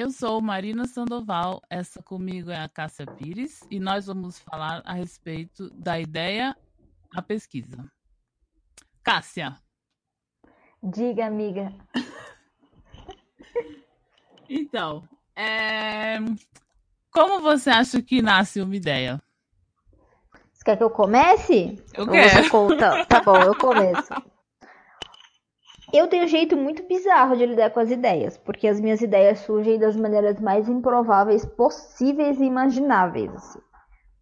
Eu sou Marina Sandoval, essa comigo é a Cássia Pires e nós vamos falar a respeito da ideia à pesquisa. Cássia. Diga, amiga. Então, é... como você acha que nasce uma ideia? Você quer que eu comece? Eu Ou quero. Você conta? Tá bom, eu começo. Eu tenho um jeito muito bizarro de lidar com as ideias, porque as minhas ideias surgem das maneiras mais improváveis possíveis e imagináveis. Assim.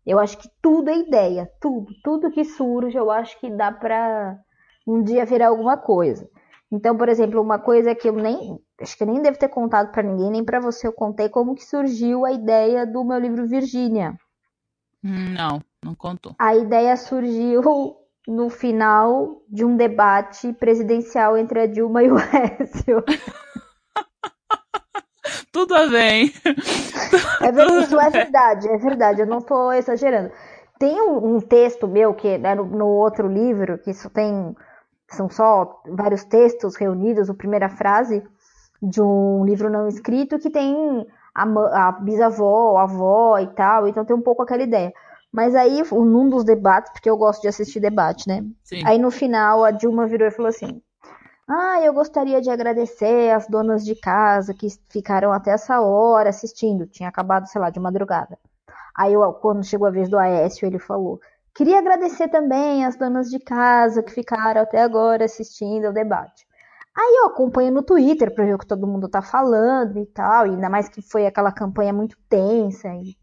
Eu acho que tudo é ideia, tudo, tudo que surge, eu acho que dá pra um dia virar alguma coisa. Então, por exemplo, uma coisa que eu nem, acho que eu nem devo ter contado para ninguém, nem para você eu contei como que surgiu a ideia do meu livro Virgínia. Não, não contou. A ideia surgiu no final de um debate presidencial entre a Dilma e o Écio. Tudo ver, É verdade, isso é verdade, é verdade, eu não estou exagerando. Tem um, um, texto meu que é no, no, outro livro, que isso tem. São só vários textos reunidos, a primeira frase de um livro não escrito que tem a, a bisavó, a avó e tal, então tem um pouco aquela ideia. Mas aí, num dos debates, porque eu gosto de assistir debate, né? Sim. Aí no final a Dilma virou e falou assim: Ah, eu gostaria de agradecer as donas de casa que ficaram até essa hora assistindo. Tinha acabado, sei lá, de madrugada. Aí eu, quando chegou a vez do Aécio, ele falou: Queria agradecer também as donas de casa que ficaram até agora assistindo ao debate. Aí eu acompanho no Twitter para ver o que todo mundo tá falando e tal, e ainda mais que foi aquela campanha muito tensa e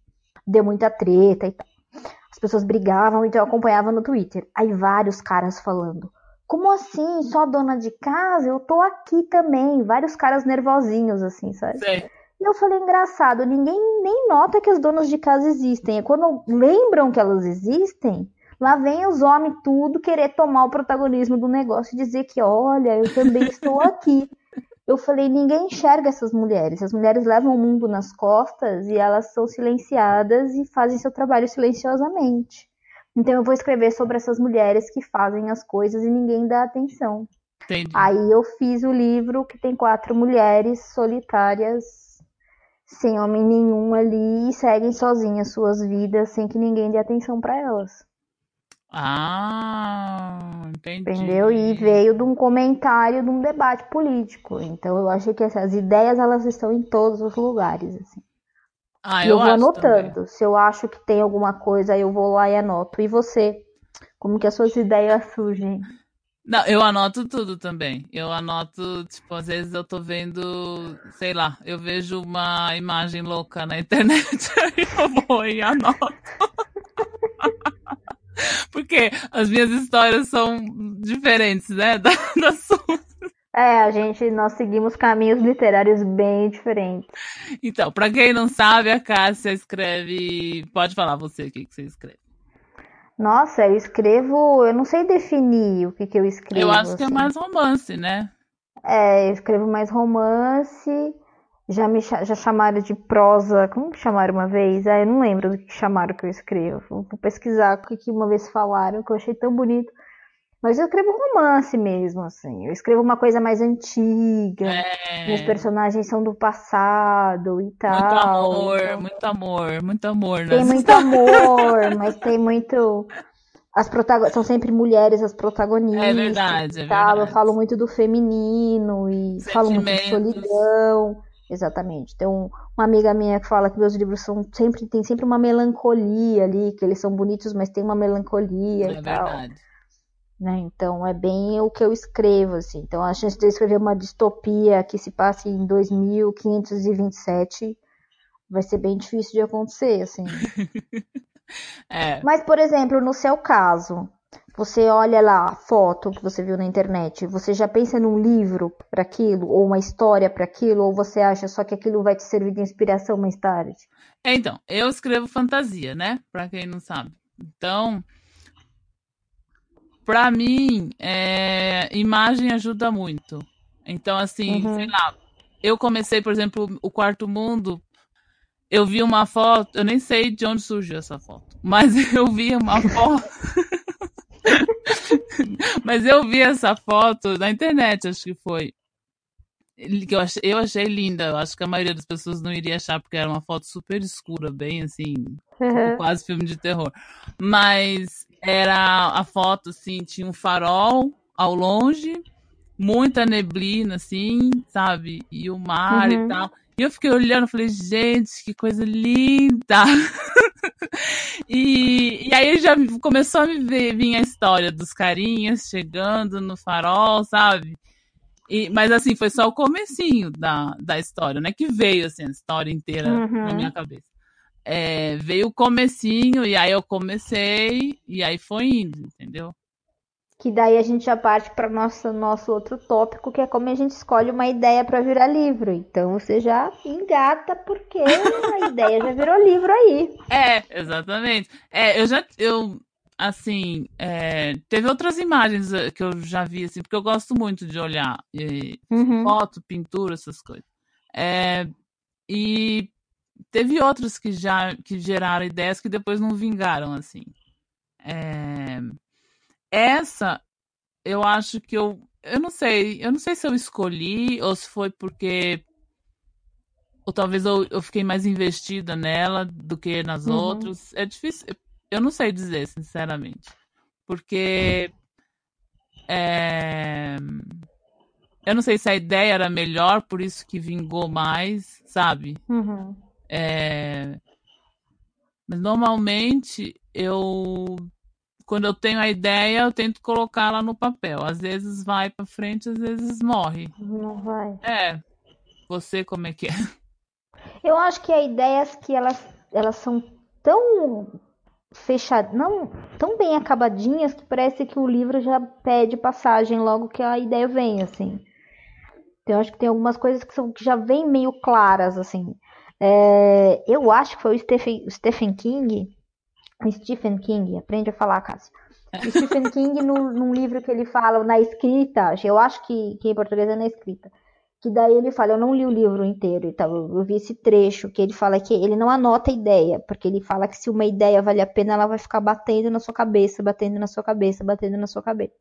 deu muita treta e tal. As pessoas brigavam, então eu acompanhava no Twitter. Aí vários caras falando: Como assim? Só dona de casa? Eu tô aqui também. Vários caras nervosinhos, assim, sabe? Sim. E eu falei: engraçado, ninguém nem nota que as donas de casa existem. É quando lembram que elas existem, lá vem os homens tudo querer tomar o protagonismo do negócio e dizer que, olha, eu também estou aqui. Eu falei, ninguém enxerga essas mulheres. As mulheres levam o mundo nas costas e elas são silenciadas e fazem seu trabalho silenciosamente. Então eu vou escrever sobre essas mulheres que fazem as coisas e ninguém dá atenção. Entendi. Aí eu fiz o livro que tem quatro mulheres solitárias, sem homem nenhum ali, e seguem sozinhas suas vidas sem que ninguém dê atenção para elas. Ah, entendi. Entendeu? E veio de um comentário de um debate político. Então eu achei que essas ideias elas estão em todos os lugares, assim. Ah, e eu, eu vou anotando. Também. Se eu acho que tem alguma coisa, eu vou lá e anoto. E você? Como que as suas ideias surgem? Não, eu anoto tudo também. Eu anoto, tipo, às vezes eu tô vendo, sei lá, eu vejo uma imagem louca na internet, aí eu vou e anoto. Porque as minhas histórias são diferentes, né? Da, da sua. É, a gente, nós seguimos caminhos literários bem diferentes. Então, para quem não sabe, a Cássia escreve. Pode falar você o que, que você escreve. Nossa, eu escrevo. Eu não sei definir o que, que eu escrevo. Eu acho assim. que é assim. mais romance, né? É, eu escrevo mais romance. Já me já chamaram de prosa. Como que chamaram uma vez? Ah, eu não lembro do que chamaram que eu escrevo. Vou pesquisar o que uma vez falaram, que eu achei tão bonito. Mas eu escrevo romance mesmo, assim. Eu escrevo uma coisa mais antiga. É... Os personagens são do passado e tal. Muito amor, então... muito amor, muito amor. Tem muito amor, mas tem muito as protagonistas são sempre mulheres as protagonistas. É verdade, é verdade. Eu falo muito do feminino e falo muito de solidão. Exatamente. Tem um, uma amiga minha que fala que meus livros são sempre tem sempre uma melancolia ali, que eles são bonitos, mas tem uma melancolia é e tal. Verdade. Né? Então é bem o que eu escrevo assim. Então a chance de eu escrever uma distopia que se passe em 2527 vai ser bem difícil de acontecer, assim. é. Mas por exemplo, no seu caso, você olha lá a foto que você viu na internet, você já pensa num livro para aquilo, ou uma história para aquilo, ou você acha só que aquilo vai te servir de inspiração mais tarde? É, então, eu escrevo fantasia, né? Para quem não sabe. Então, para mim, é, imagem ajuda muito. Então, assim, uhum. sei lá, eu comecei, por exemplo, o Quarto Mundo, eu vi uma foto, eu nem sei de onde surgiu essa foto, mas eu vi uma foto. Mas eu vi essa foto na internet, acho que foi. que eu achei, eu achei linda. Eu acho que a maioria das pessoas não iria achar porque era uma foto super escura, bem assim, Uhum. quase filme de terror. Mas era a foto assim, tinha um farol ao longe, muita neblina assim, sabe? E o mar e Uhum. tal. E eu fiquei olhando, falei, gente, que coisa linda! e, e aí já começou a me ver, vir a história dos carinhas chegando no farol, sabe? E, mas assim, foi só o comecinho da, da história, né? Que veio assim, a história inteira na Uhum. minha cabeça. É, veio o comecinho, e aí eu comecei, e aí foi indo, entendeu? Que daí a gente já parte para nosso nosso outro tópico, que é como a gente escolhe uma ideia para virar livro. Então você já engata porque a ideia já virou livro aí. É, exatamente. É, eu já, eu, assim, é, teve outras imagens eh, que eu já vi, assim, porque eu gosto muito de olhar eh, Uhum. foto, pintura, essas coisas. É, e teve outros que já que geraram ideias que depois não vingaram, assim. É, essa, eu acho que eu, eu não sei, eu não sei se eu escolhi ou se foi porque ou talvez eu, eu fiquei mais investida nela do que nas Uhum. outras. É difícil, eu não sei dizer, sinceramente. Porque é, eu não sei se a ideia era melhor, por isso que vingou mais, sabe? Uhum. É, mas normalmente eu quando eu tenho a ideia, eu tento colocá-la no papel. Às vezes vai pra frente, às vezes morre. Não vai. É, você como é que é? Eu acho que há ideias que elas, elas são tão fechadas, não tão bem acabadinhas que parece que o livro já pede passagem logo que a ideia vem, assim. Então, eu acho que tem algumas coisas que, são, que já vêm meio claras, assim. É, eu acho que foi o Stephen, o Stephen King, Stephen King, aprende a falar, Cássio. Stephen King, no, num livro que ele fala, na escrita, eu acho que, que em português é na escrita, que daí ele fala, eu não li o livro inteiro, então eu vi esse trecho que ele fala que ele não anota a ideia, porque ele fala que se uma ideia vale a pena, ela vai ficar batendo na sua cabeça, batendo na sua cabeça, batendo na sua cabeça.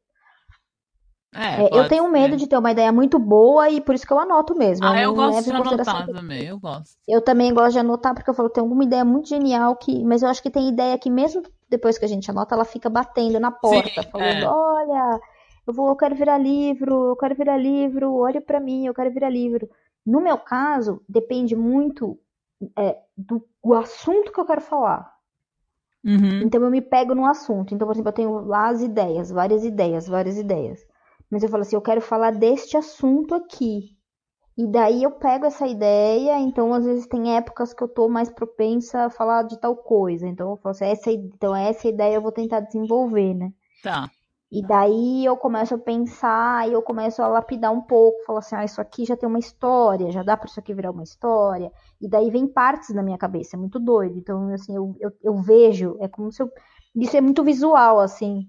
É, É, eu tenho medo ser. de ter uma ideia muito boa e por isso que eu anoto mesmo. Ah, eu não gosto de anotar também, eu gosto. Eu também gosto de anotar porque eu falo, tem alguma ideia muito genial que, mas eu acho que tem ideia que mesmo depois que a gente anota, ela fica batendo na porta, Sim, falando, é. olha, eu vou, eu quero virar livro, eu quero virar livro, olha pra mim, eu quero virar livro. No meu caso, depende muito é, do o assunto que eu quero falar. Uhum. Então eu me pego no assunto. Então, por exemplo, eu tenho lá as ideias, várias ideias, várias ideias. Mas eu falo assim, eu quero falar deste assunto aqui. E daí eu pego essa ideia, então às vezes tem épocas que eu tô mais propensa a falar de tal coisa. Então eu falo assim, essa, então essa ideia eu vou tentar desenvolver, né? Tá. E daí eu começo a pensar, e eu começo a lapidar um pouco, falo assim, ah, isso aqui já tem uma história, já dá para isso aqui virar uma história. E daí vem partes da minha cabeça, é muito doido. Então, assim, eu, eu, eu vejo, é como se eu. Isso é muito visual, assim.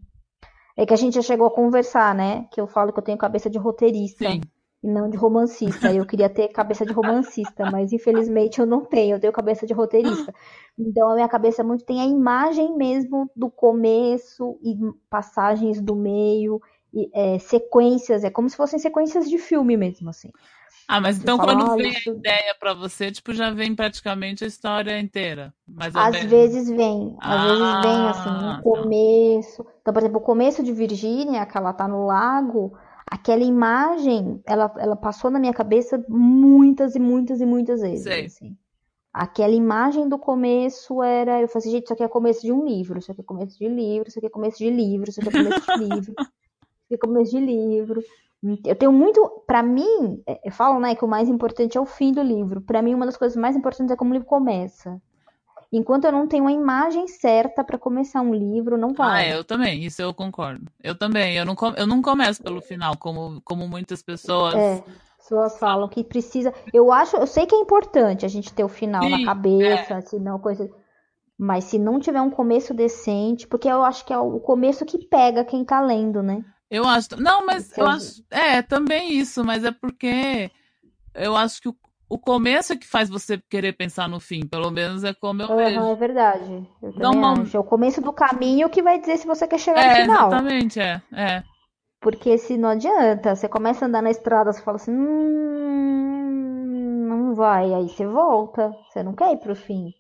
É que a gente já chegou a conversar, né? Que eu falo que eu tenho cabeça de roteirista Sim. e não de romancista. Eu queria ter cabeça de romancista, mas infelizmente eu não tenho, eu tenho cabeça de roteirista. Então a minha cabeça muito tem a imagem mesmo do começo e passagens do meio, e, é, sequências, é como se fossem sequências de filme mesmo, assim. Ah, mas então fala, quando "Olha, vem isso- a ideia pra você, tipo, já vem praticamente a história inteira. Mais ou Às menos. vezes vem, às vezes vem assim, Ah, no tá. começo. Então, por exemplo, o começo de Virgínia, que ela tá no lago, aquela imagem, ela, ela passou na minha cabeça muitas e muitas e muitas vezes, Sei. assim. Aquela imagem do começo era, eu falei assim, gente, isso aqui é começo de um livro, isso aqui é começo de livro, isso aqui é começo de livro, isso aqui é começo de livro, isso aqui é começo de livro. Eu tenho muito, pra mim, é, eu falo, né, que o mais importante é o fim do livro. Pra mim, uma das coisas mais importantes é como o livro começa. Enquanto eu não tenho a imagem certa pra começar um livro, não Ah, vai. eu também, isso eu concordo. Eu também, eu não, eu não começo pelo final, como, como muitas pessoas. É, pessoas falam que precisa. Eu acho, eu sei que é importante a gente ter o final na Sim, cabeça, senão coisa. Mas se não tiver um começo decente, porque eu acho que é o começo que pega quem tá lendo, né? Eu acho. Não, mas eu acho. É, também isso, mas é porque eu acho que o, o começo é que faz você querer pensar no fim. Pelo menos é como eu Aham, vejo. é verdade. Eu Não, não- acho. É o começo do caminho que vai dizer se você quer chegar no É, final. exatamente, é. É. Porque se não adianta, você começa a andar na estrada, você fala assim, hum, vai, aí você volta. Você não quer ir pro fim.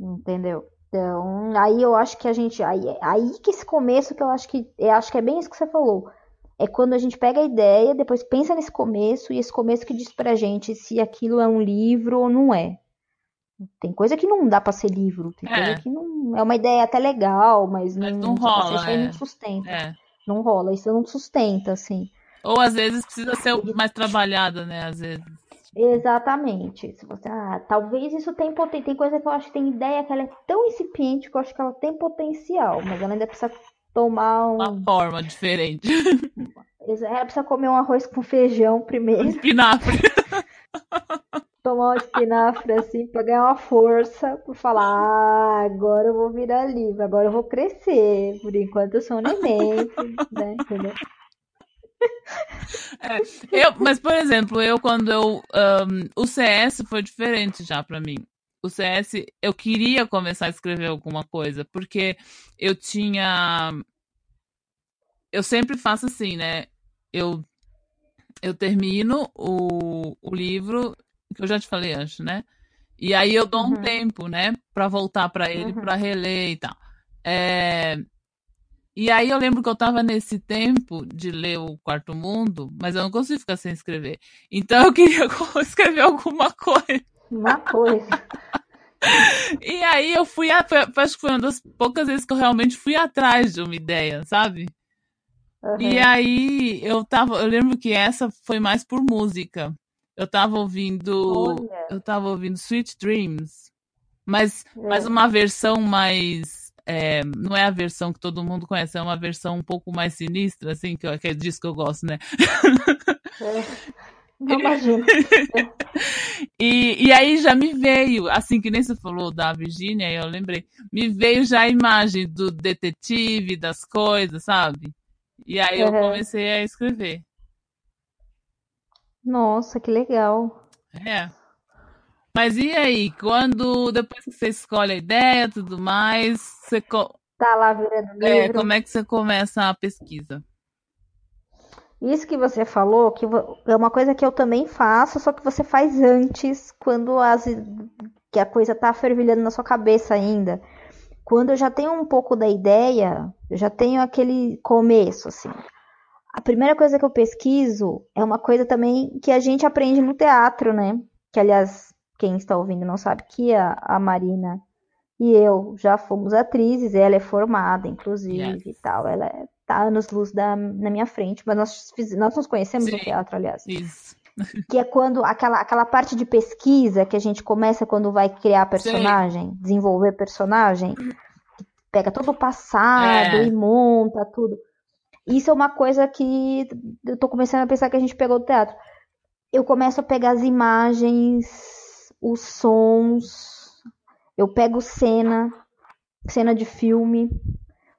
Entendeu? Então, aí eu acho que a gente. Aí, aí que esse começo que eu acho que. Eu acho que é bem isso que você falou. É quando a gente pega a ideia, depois pensa nesse começo, e esse começo que diz pra gente se aquilo é um livro ou não é. Tem coisa que não dá pra ser livro, tem É. coisa que não. É uma ideia até legal, mas não, Mas não se você rola, achar, é. não sustenta. É. Não rola, isso não sustenta, assim. Ou às vezes precisa ser mais trabalhada, né? Às vezes. Exatamente. Se você, ah, talvez isso tem potencial. Tem coisa que eu acho que tem ideia que ela é tão incipiente que eu acho que ela tem potencial, mas ela ainda precisa tomar um. Uma forma diferente. Ela precisa comer um arroz com feijão primeiro, Espinafre. tomar um espinafre assim pra ganhar uma força, pra falar, ah, agora eu vou virar livre, agora eu vou crescer. Por enquanto eu sou um neném, né? Entendeu? Eu, mas, por exemplo, eu quando eu. ahn, o CS foi diferente já pra mim. O CS, eu queria começar a escrever alguma coisa, porque eu tinha. Eu sempre faço assim, né? Eu, eu termino o, o livro, que eu já te falei antes, né? E aí eu dou um Uhum. tempo, né? Pra voltar pra ele, Uhum. pra reler e tal. É, e aí eu lembro que eu tava nesse tempo de ler o Quarto Mundo, mas eu não consigo ficar sem escrever. Então eu queria escrever alguma coisa. Uma coisa. E aí eu fui, a- acho que foi uma das poucas vezes que eu realmente fui atrás de uma ideia, sabe? E Uhum. aí eu tava, eu lembro que essa foi mais por música. Eu tava ouvindo, Olha. eu tava ouvindo Sweet Dreams, mas, mas É. uma versão mais, é, não é a versão que todo mundo conhece, é uma versão um pouco mais sinistra, assim, que, que é disso que eu gosto, né? É. Não imagino. E, e aí já me veio, assim que nem você falou da Virgínia, eu lembrei, me veio já a imagem do detetive, das coisas, sabe? E aí eu Uhum. comecei a escrever. Nossa, que legal. É. Mas e aí, quando, depois que você escolhe a ideia e tudo mais, você, co- Tá lá virando é, livro. como é que você começa a pesquisa? Isso que você falou, que é uma coisa que eu também faço, só que você faz antes, quando as, que a coisa tá fervilhando na sua cabeça ainda. Quando eu já tenho um pouco da ideia, eu já tenho aquele começo, assim. A primeira coisa que eu pesquiso é uma coisa também que a gente aprende no teatro, né? Que, aliás, quem está ouvindo não sabe que a, a Marina e eu já fomos atrizes, ela é formada, inclusive, Yes. e tal. Ela é, tá anos-luz da- na minha frente, mas nós, fiz- nós nos conhecemos no Sim. teatro, aliás. Isso. Que é quando aquela, aquela parte de pesquisa que a gente começa quando vai criar personagem, desenvolver personagem, pega todo o passado É. e monta tudo. Isso é uma coisa que eu tô começando a pensar que a gente pegou do teatro. Eu começo a pegar as imagens, os sons, eu pego cena, cena de filme,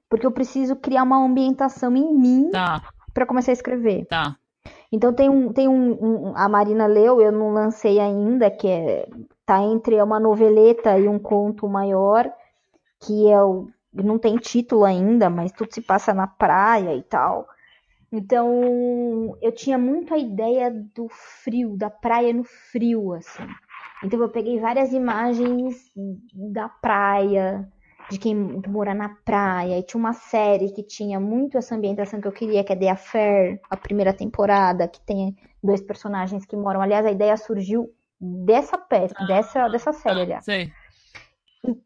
porque eu preciso criar uma ambientação em mim Tá, para começar a escrever. tá. Então tem um, tem um, um- a Marina leu, eu não lancei ainda, que é tá entre uma noveleta e um conto maior, que é o não tem título ainda, mas tudo se passa na praia e tal. Então, eu tinha muito a ideia do frio, da praia no frio, assim. Então eu peguei várias imagens da praia, de quem mora na praia. E tinha uma série que tinha muito essa ambientação que eu queria, que é The Affair, a primeira temporada, que tem dois personagens que moram. Aliás, a ideia surgiu dessa peça, dessa, dessa série, aliás. Sei.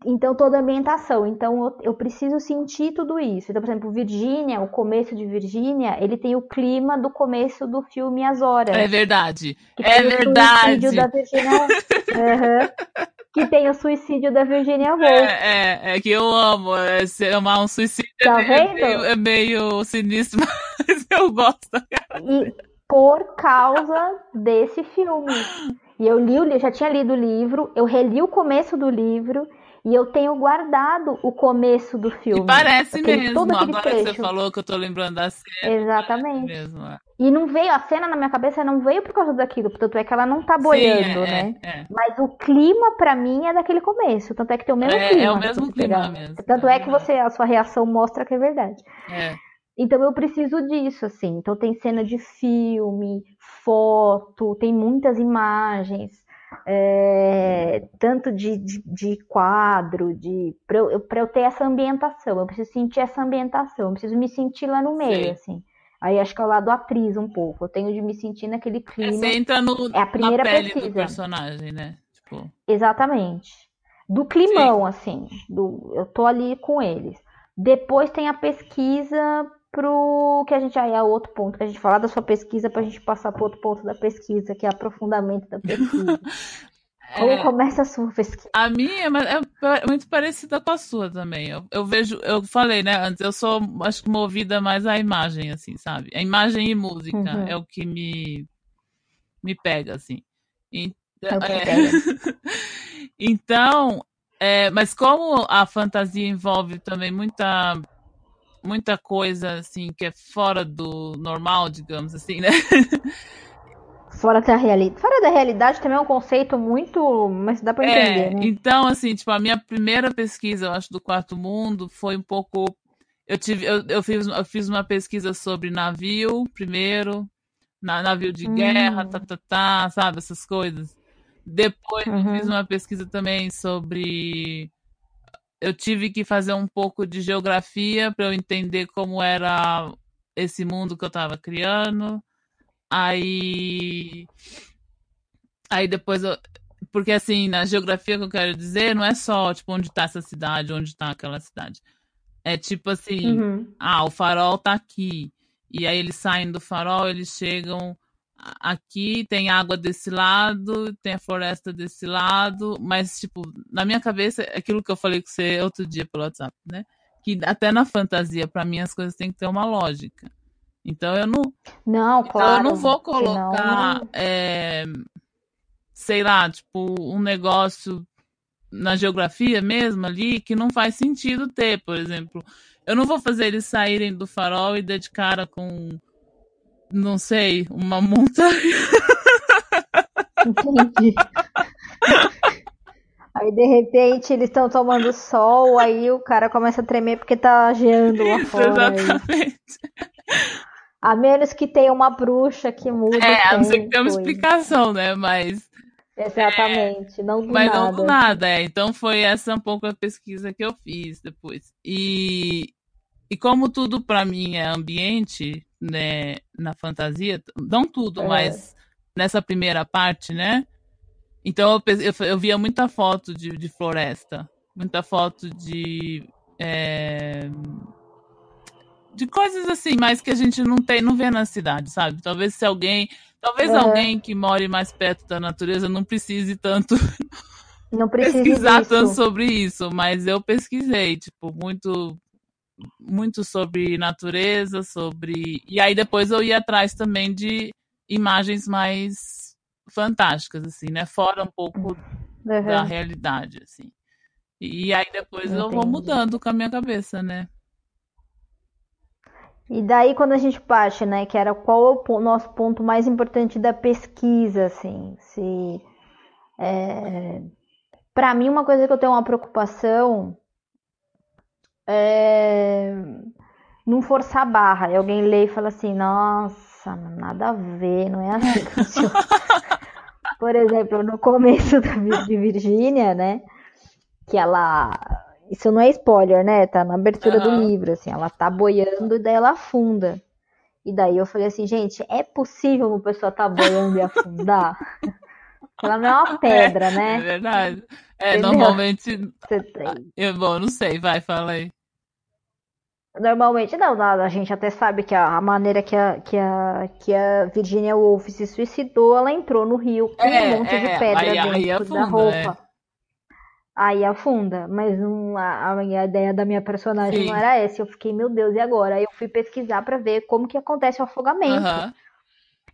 Então, toda a ambientação. Então, eu, eu preciso sentir tudo isso. Então, por exemplo, Virgínia, o começo de Virgínia, ele tem o clima do começo do filme As Horas. É verdade. Que É tem o verdade. suicídio da Virginia... Aham. Que tem o suicídio da Virginia Woolf. É, é, é que eu amo. É, se amar um suicídio Tá é, é vendo? meio, é meio sinistro, mas eu gosto. E por causa desse filme. E eu li, o li- eu já tinha lido o livro, eu reli o começo do livro e eu tenho guardado o começo do filme. E parece mesmo. todo Agora que você trecho. falou que eu tô lembrando da cena. Exatamente. Mesmo. é. E não veio, a cena na minha cabeça não veio por causa daquilo, tanto é que ela não tá Sim, boiando, é, né? é, é. Mas o clima pra mim é daquele começo, tanto é que tem o mesmo É, clima. é o se mesmo clima mesmo, Tanto é é que você, a sua reação mostra que é verdade. É. Então eu preciso disso, assim. Então tem cena de filme, foto, tem muitas imagens. É, tanto de, de, de, quadro, de para eu, eu ter essa ambientação, eu preciso sentir essa ambientação, eu preciso me sentir lá no meio, Sim. assim. Aí acho que é o lado atriz um pouco. Eu tenho de me sentir naquele clima. É, você entra no, é a primeira na pele pesquisa. do personagem, né? Tipo... Exatamente. Do climão, Sim. assim. Do, eu tô ali com eles. Depois tem a pesquisa pro que a gente aí é outro ponto que a gente falar da sua pesquisa para a gente passar para outro ponto da pesquisa que é aprofundamento da pesquisa. Como é, começa a sua pesquisa? A minha é, é, muito parecida com a sua também. Eu, eu, vejo, eu falei, né, antes, eu sou, acho que movida mais à imagem, assim, sabe? A imagem e música uhum. é o que me, me pega, assim. E, é, é então, é, mas como a fantasia envolve também muita muita coisa assim que é fora do normal, digamos assim, né? Fora da realidade. Fora da realidade também é um conceito muito. Mas dá pra é, entender, é, né? Então, assim, tipo, a minha primeira pesquisa, eu acho, do quarto mundo foi um pouco. Eu, tive, eu, eu, fiz, eu fiz uma pesquisa sobre navio primeiro, na, navio de guerra, hum. tá, tá, tá, sabe, essas coisas. Depois uhum. eu fiz uhum. uma pesquisa também sobre. Eu tive que fazer um pouco de geografia para eu entender como era esse mundo que eu estava criando. Aí. Aí depois eu. Porque assim, na geografia que eu quero dizer, não é só, tipo, onde tá essa cidade, onde tá aquela cidade. É tipo assim, uhum. ah, o farol tá aqui. E aí eles saem do farol, eles chegam aqui, tem água desse lado, tem a floresta desse lado, mas, tipo, na minha cabeça, é aquilo que eu falei com você outro dia pelo WhatsApp, né? Que até na fantasia, para mim, as coisas têm que ter uma lógica. Então eu não. Não, então, claro. Eu não vou colocar, não... É, sei lá, tipo, um negócio na geografia mesmo ali que não faz sentido ter, por exemplo. Eu não vou fazer eles saírem do farol e dar de cara com, não sei, uma montanha. Entendi. Aí de repente eles estão tomando sol, aí o cara começa a tremer porque tá geando lá fora. Exatamente. Aí. A menos que tenha uma bruxa que muda. É, a não ser que tenha uma explicação, né? Mas. Exatamente, é, não do mas nada. não do nada, é. Então foi essa um pouco a pesquisa que eu fiz depois. E, e como tudo para mim é ambiente, né, na fantasia, não tudo, é. mas nessa primeira parte, né? Então eu, eu, eu via muita foto de, de floresta, muita foto de. É, de coisas assim, mas que a gente não tem, não vê na cidade, sabe? Talvez se alguém, talvez é. alguém que more mais perto da natureza não precise tanto não pesquisar disso. tanto sobre isso, mas eu pesquisei, tipo, muito muito sobre natureza, sobre e aí depois eu ia atrás também de imagens mais fantásticas assim, né? Fora um pouco uhum. da realidade assim. E aí depois Entendi. eu vou mudando com a minha cabeça, né? E daí quando a gente parte, né, que era qual é o nosso ponto mais importante da pesquisa, assim, se é, para mim uma coisa que eu tenho uma preocupação é não forçar a barra. E alguém lê e fala assim, nossa, nada a ver, não é assim que funciona. Por exemplo, no começo de Virgínia, né, que ela isso não é spoiler, né? Tá na abertura uhum. do livro, assim, ela tá boiando e daí ela afunda. E daí eu falei assim, gente, é possível uma pessoa tá boiando e afundar? ela não é uma pedra, é, né? É verdade. É, Entendeu? normalmente. Eu, bom, não sei, vai, fala aí. Normalmente não, a gente até sabe que a, maneira que a, que, a, que a Virginia Woolf se suicidou, ela entrou no rio com é, um monte é, de pedra aí, dentro aí afunda, da roupa. É aí afunda. Mas não, a, a ideia da minha personagem Sim. não era essa. Eu fiquei, meu Deus, e agora? Aí eu fui pesquisar para ver como que acontece o afogamento. Uhum.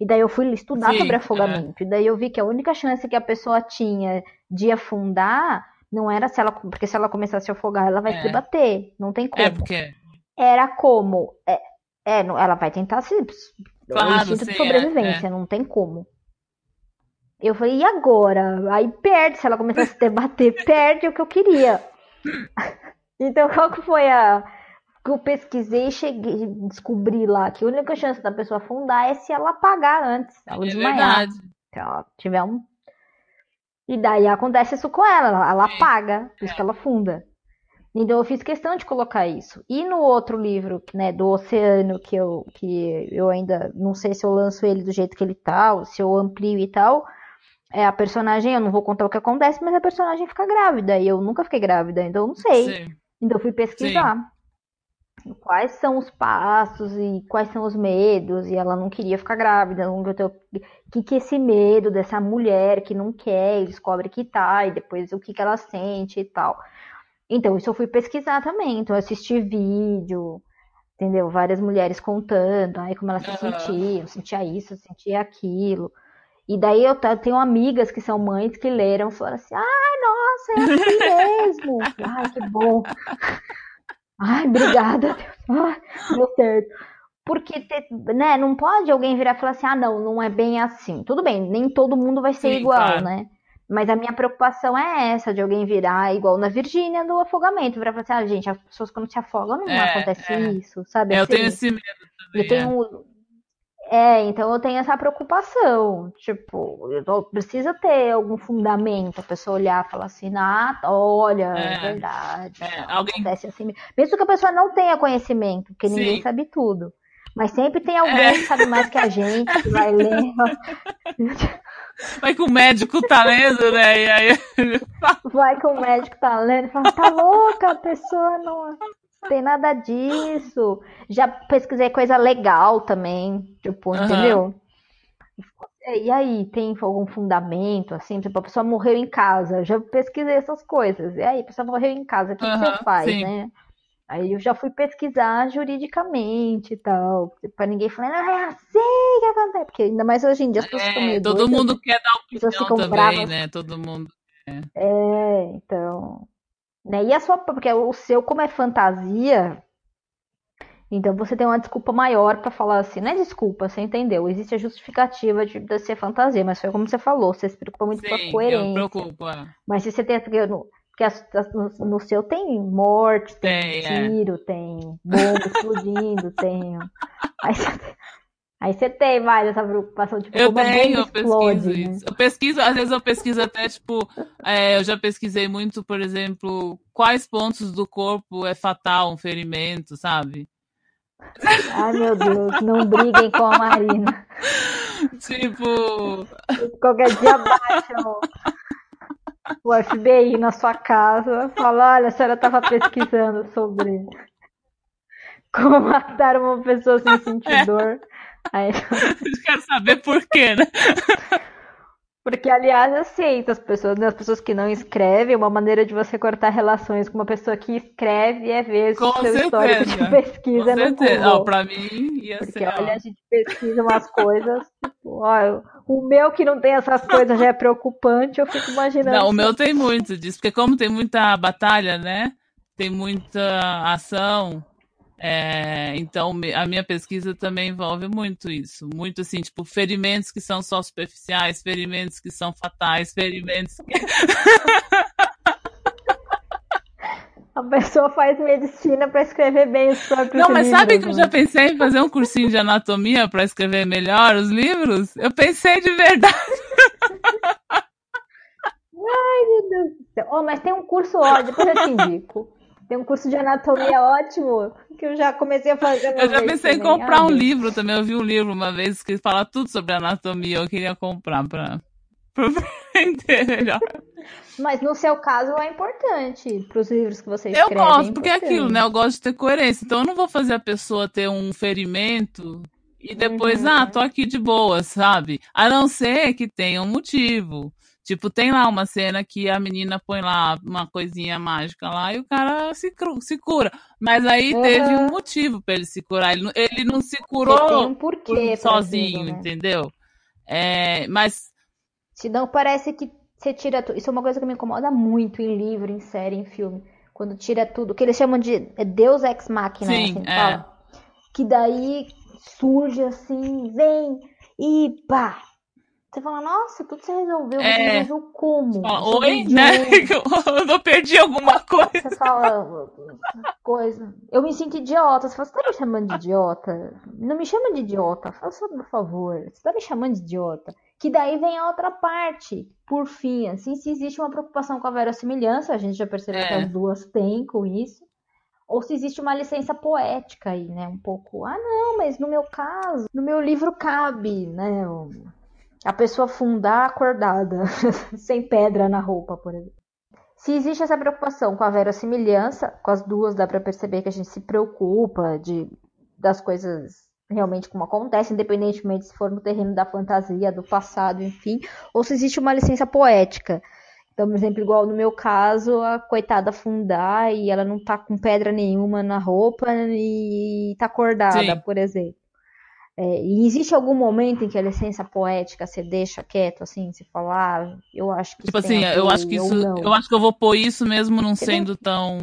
E daí eu fui estudar Sim, sobre afogamento. É. E daí eu vi que a única chance que a pessoa tinha de afundar não era se ela. Porque se ela começasse a afogar, ela vai é. se debater. Não tem é, como. É porque. Era como. É, é ela vai tentar se. Claro, o instinto de é, sobrevivência, é. não tem como. Eu falei, e agora? Aí perde, se ela começar a se debater, perde o que eu queria. Então, qual que foi a. que eu pesquisei e cheguei, descobri lá que a única chance da pessoa afundar é se ela apagar antes, ou é desmaiar. Verdade. Se ela tiver um. E daí acontece isso com ela, ela, ela apaga, por isso que ela funda. Então eu fiz questão de colocar isso. E no outro livro, né, do Oceano, que eu, que eu ainda não sei se eu lanço ele do jeito que ele tá, se eu amplio e tal, é a personagem, eu não vou contar o que acontece, mas a personagem fica grávida. E eu nunca fiquei grávida, então eu não sei. Sim. Então eu fui pesquisar. Sim. Quais são os passos e quais são os medos, e ela não queria ficar grávida. O que, que esse medo dessa mulher que não quer, e descobre que tá, e depois o que, que ela sente e tal. Então, isso eu fui pesquisar também. Então, eu assisti vídeo, entendeu? Várias mulheres contando, aí como elas uhum. se sentiam, sentia isso, sentia aquilo. E daí eu tenho amigas que são mães que leram e falaram assim: ai, nossa, é assim mesmo. ai, que bom. Ai, obrigada. Ai, deu certo. Porque, né, não pode alguém virar e falar assim: ah, não, não é bem assim. Tudo bem, nem todo mundo vai ser Sim, igual, claro. né? Mas a minha preocupação é essa, de alguém virar igual na Virgínia do afogamento, virar e falar assim, ah, gente, as pessoas quando se afogam não é, acontece é. isso, sabe? É, eu tenho esse medo também. Eu tenho... É. é, então eu tenho essa preocupação. Tipo, eu precisa ter algum fundamento, a pessoa olhar e falar assim, ah, olha, é, é verdade. É, alguém... Acontece assim. Mesmo que a pessoa não tenha conhecimento, porque Sim. ninguém sabe tudo. Mas sempre tem alguém que sabe mais que a gente, que vai ler. Vai que o médico tá lendo, né? E aí... Vai que o médico tá lendo e fala, tá louca, a pessoa não tem nada disso. Já pesquisei coisa legal também, tipo, uhum. entendeu? E aí, tem algum fundamento, assim, tipo, a pessoa morreu em casa, já pesquisei essas coisas. E aí, a pessoa morreu em casa, o que, uhum, que você faz, sim. né? Aí eu já fui pesquisar juridicamente e tal, para ninguém falar, ah, é assim que acontece, porque ainda mais hoje em dia as pessoas é, meio Todo doidas, mundo quer dar opinião também, bravas. né? Todo mundo. É. é, então. Né? E a sua, porque o seu, como é fantasia, então você tem uma desculpa maior para falar assim, não é desculpa, você entendeu? Existe a justificativa de, de ser fantasia, mas foi como você falou, você se preocupa muito Sim, com a coerência. Eu preocupo, é. Mas se você tem porque as, as, no, no, seu tem morte, tem, tem é. tiro, é. tem bomba explodindo, tem. Aí você, aí você tem mais essa preocupação, tipo, eu tenho, eu pesquiso né? isso. Eu pesquiso, às vezes eu pesquiso até, tipo, é, eu já pesquisei muito, por exemplo, quais pontos do corpo é fatal um ferimento, sabe? Ai, meu Deus, não briguem com a Marina. Tipo. Qualquer dia baixam o FBI na sua casa, fala, olha, a senhora estava pesquisando sobre como matar uma pessoa sem sentir dor. Aí... Quero saber por quê, né? Porque, aliás, aceita as pessoas, né? as pessoas que não escrevem, uma maneira de você cortar relações com uma pessoa que escreve é ver com o seu certeza. histórico de pesquisa com no certeza. Google. Não, pra mim ia Porque, ser. olha, a gente pesquisa umas coisas, tipo, ó, o meu que não tem essas coisas já é preocupante, eu fico imaginando. Não, o meu tem muito disso, porque como tem muita batalha, né? Tem muita ação, é, então, a minha pesquisa também envolve muito isso. Muito assim, tipo, ferimentos que são só superficiais, ferimentos que são fatais, ferimentos que. A pessoa faz medicina para escrever bem os próprios Não, mas livros, sabe que eu já né? pensei em fazer um cursinho de anatomia para escrever melhor os livros? Eu pensei de verdade. Ai, meu Deus do céu. Oh, mas tem um curso, ó, depois eu te indico. Tem um curso de anatomia ótimo que eu já comecei a fazer. Eu já pensei em comprar um livro também. Eu vi um livro uma vez que fala tudo sobre anatomia. Eu queria comprar para entender melhor. Mas no seu caso é importante para os livros que você escreve. Eu gosto, é porque é aquilo, né? Eu gosto de ter coerência. Então eu não vou fazer a pessoa ter um ferimento e depois, uhum. ah, tô aqui de boa, sabe? A não ser que tenha um motivo. Tipo, tem lá uma cena que a menina põe lá uma coisinha mágica lá e o cara se, se cura. Mas aí uhum. teve um motivo para ele se curar. Ele, não, ele não se curou um porquê sozinho, né? entendeu? É, mas. não parece que você tira tudo. Isso é uma coisa que me incomoda muito em livro, em série, em filme. Quando tira tudo, que eles chamam de é Deus Ex Machina, Sim, assim, é. fala. Que daí surge assim, vem e pá, você fala, nossa, tudo você resolveu, é... você resolveu como? Fala, Oi, né? Eu perdi alguma coisa. Você fala coisa. Eu me sinto idiota. Você fala, você tá me chamando de idiota? Não me chama de idiota. Faça por favor. Você tá me chamando de idiota. Que daí vem a outra parte. Por fim, assim, se existe uma preocupação com a verossimilhança, a gente já percebeu é. que as duas têm com isso. Ou se existe uma licença poética aí, né? Um pouco, ah, não, mas no meu caso, no meu livro cabe, né? A pessoa fundar acordada, sem pedra na roupa, por exemplo. Se existe essa preocupação com a verossimilhança, com as duas dá para perceber que a gente se preocupa de das coisas realmente como acontece, independentemente se for no terreno da fantasia, do passado, enfim, ou se existe uma licença poética. Então, por exemplo, igual no meu caso, a coitada fundar e ela não tá com pedra nenhuma na roupa e tá acordada, Sim. por exemplo. É, e existe algum momento em que a licença poética você deixa quieto, assim, se falar, ah, eu acho que Tipo assim, eu acho que isso. Eu acho que eu vou pôr isso mesmo não sendo tão,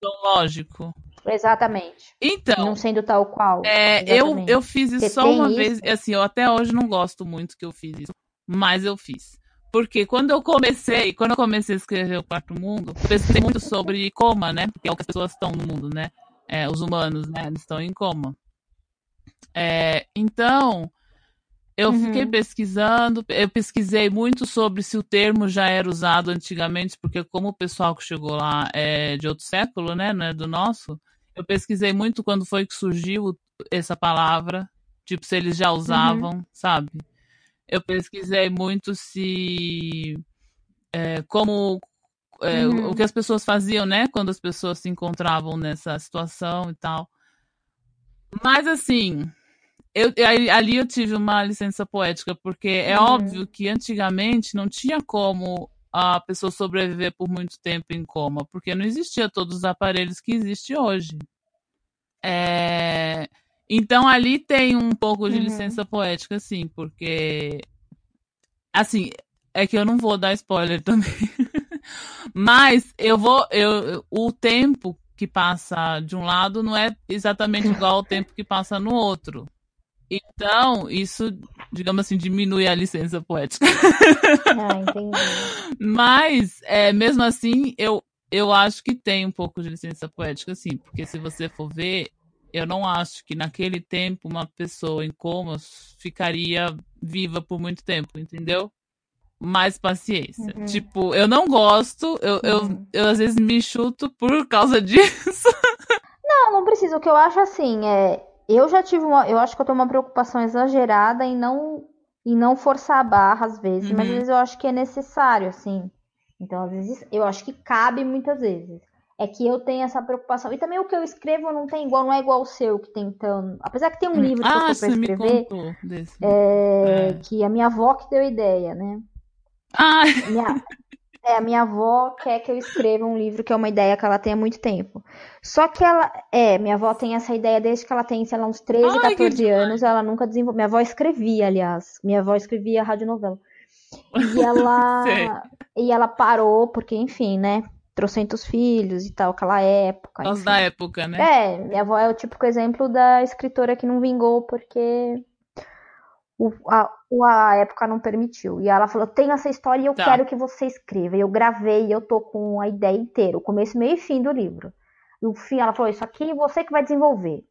tão lógico. Exatamente. Então. Não sendo tal qual. É, eu, eu fiz isso Você só uma isso? vez. Assim, eu até hoje não gosto muito que eu fiz isso. Mas eu fiz. Porque quando eu comecei, quando eu comecei a escrever o Quarto Mundo, eu pensei muito sobre coma, né? Porque é o que as pessoas estão no mundo, né? É, os humanos, né? Eles estão em coma. É, então, eu uhum. fiquei pesquisando, eu pesquisei muito sobre se o termo já era usado antigamente, porque como o pessoal que chegou lá é de outro século, né? Não é do nosso. Eu pesquisei muito quando foi que surgiu essa palavra, tipo, se eles já usavam, uhum. sabe? Eu pesquisei muito se. É, como. É, uhum. O que as pessoas faziam, né? Quando as pessoas se encontravam nessa situação e tal. Mas, assim. Eu, ali eu tive uma licença poética, porque é uhum. óbvio que antigamente não tinha como a pessoa sobreviver por muito tempo em coma, porque não existia todos os aparelhos que existe hoje. É... Então ali tem um pouco de uhum. licença poética, sim, porque assim, é que eu não vou dar spoiler também. Mas eu vou, eu, o tempo que passa de um lado não é exatamente igual ao tempo que passa no outro. Então, isso, digamos assim, diminui a licença poética. Ah. Mas, é, mesmo assim, eu, eu acho que tem um pouco de licença poética, sim, porque se você for ver, eu não acho que naquele tempo uma pessoa em coma ficaria viva por muito tempo, entendeu? Mais paciência. Uhum. Tipo, eu não gosto, eu, uhum. eu, eu às vezes me chuto por causa disso. Não, não precisa. O que eu acho assim é eu já tive uma. Eu acho que eu tenho uma preocupação exagerada em não, em não forçar a barra às vezes, uhum. mas às uhum. vezes eu acho que é necessário, assim. Então, às vezes, eu acho que cabe muitas vezes. É que eu tenho essa preocupação. E também o que eu escrevo não tem igual, não é igual o seu que tem tanto. Apesar que tem um hum. livro que ah, eu tô pra escrever. É, é. Que a minha avó que deu ideia, né? Ah! Minha, é, a minha avó quer que eu escreva um livro que é uma ideia que ela tem há muito tempo. Só que ela. É, minha avó tem essa ideia desde que ela tem, sei lá, uns 13, Ai, 14 anos. Ela nunca desenvolveu. Minha avó escrevia, aliás. Minha avó escrevia radionovela. E ela. e ela parou, porque, enfim, né? Trocentos filhos e tal, aquela época. Nós da época, né? É, minha avó é o típico exemplo da escritora que não vingou porque o, a, a época não permitiu. E ela falou: tenho essa história e eu tá. quero que você escreva. E eu gravei e eu tô com a ideia inteira, o começo, meio e fim do livro. E o fim, ela falou: Isso aqui você que vai desenvolver.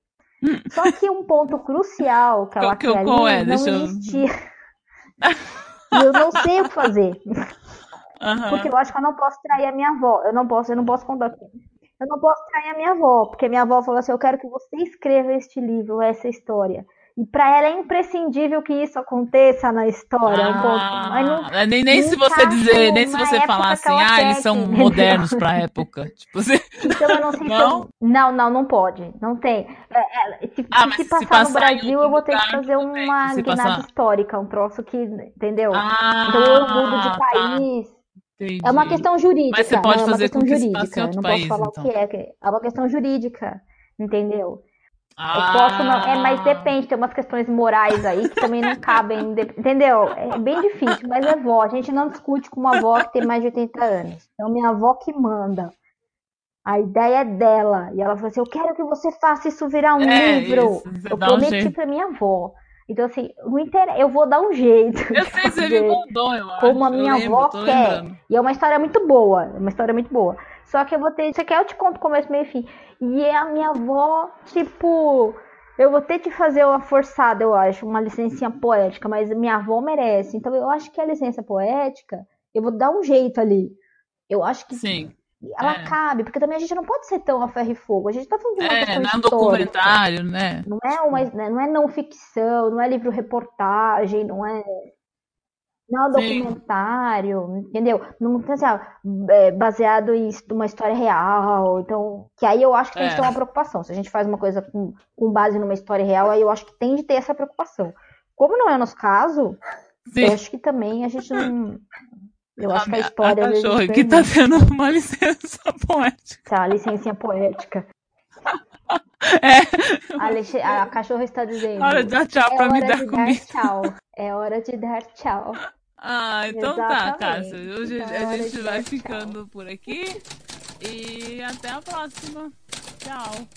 Hum. Só que um ponto crucial que ela quer ali é? não Deixa existia. Eu... e eu não sei o que fazer. Uhum. Porque eu acho que eu não posso trair a minha avó. Eu não posso, eu não posso contar. Eu não posso trair a minha avó, porque minha avó falou assim: eu quero que você escreva este livro, essa história. E para ela é imprescindível que isso aconteça na história. Ah, um não, nem, nem se você dizer, nem se você falar assim, ah, eles são modernos para a época. Tipo assim. Então eu não sei não? Se não, não, não pode. Não tem. É, é, se, ah, se, passar, se passar no Brasil, eu vou ter que fazer uma guinada passar... histórica, um troço que. Entendeu? Ah, então eu mudo de tá. país. Tá. É uma questão jurídica. Mas você pode não, é fazer é com jurídica. Que não país, posso falar então. o que é. É uma questão jurídica. Entendeu? Ah. Eu posso não, é, mas depende, tem umas questões morais aí que também não cabem, entendeu? É bem difícil, mas é vó. A gente não discute com uma avó que tem mais de 80 anos. Então, minha avó que manda. A ideia é dela. E ela falou assim: Eu quero que você faça isso virar um é, livro. Eu prometi um pra minha avó. Então, assim, não interessa, eu vou dar um jeito. Eu sei, você me mandou, eu Como a minha lembro, avó quer. Lembrando. E é uma história muito boa. É uma história muito boa. Só que eu vou ter. Você quer? Eu te conto começo, meio e fim. E a minha avó, tipo. Eu vou ter que fazer uma forçada, eu acho, uma licencinha poética, mas minha avó merece. Então eu acho que a licença poética, eu vou dar um jeito ali. Eu acho que Sim. ela É. cabe, porque também a gente não pode ser tão a ferro e fogo. A gente tá falando de uma É, não é um histórica. documentário, né? Não é, uma, né, não é não ficção, não é livro reportagem, não é, não é Sim. documentário, entendeu? Não tem assim, ah, é, baseado em uma história real. Então, que aí eu acho que a gente É. tem uma preocupação. Se a gente faz uma coisa com, com base numa história real, aí eu acho que tem de ter essa preocupação. Como não é o nosso caso, Sim. eu acho que também a gente não. Eu acho que a história. a às vezes, cachorra aqui tá tendo uma licença poética. tá, a licencinha poética. É, A, a cachorra está dizendo. hora de dar tchau É pra me dar de comida. dar tchau. É hora de dar tchau. Ah, então tá, Exatamente. Cássia. Hoje Então a gente vai dar tchau. ficando por aqui. E até a próxima. Tchau.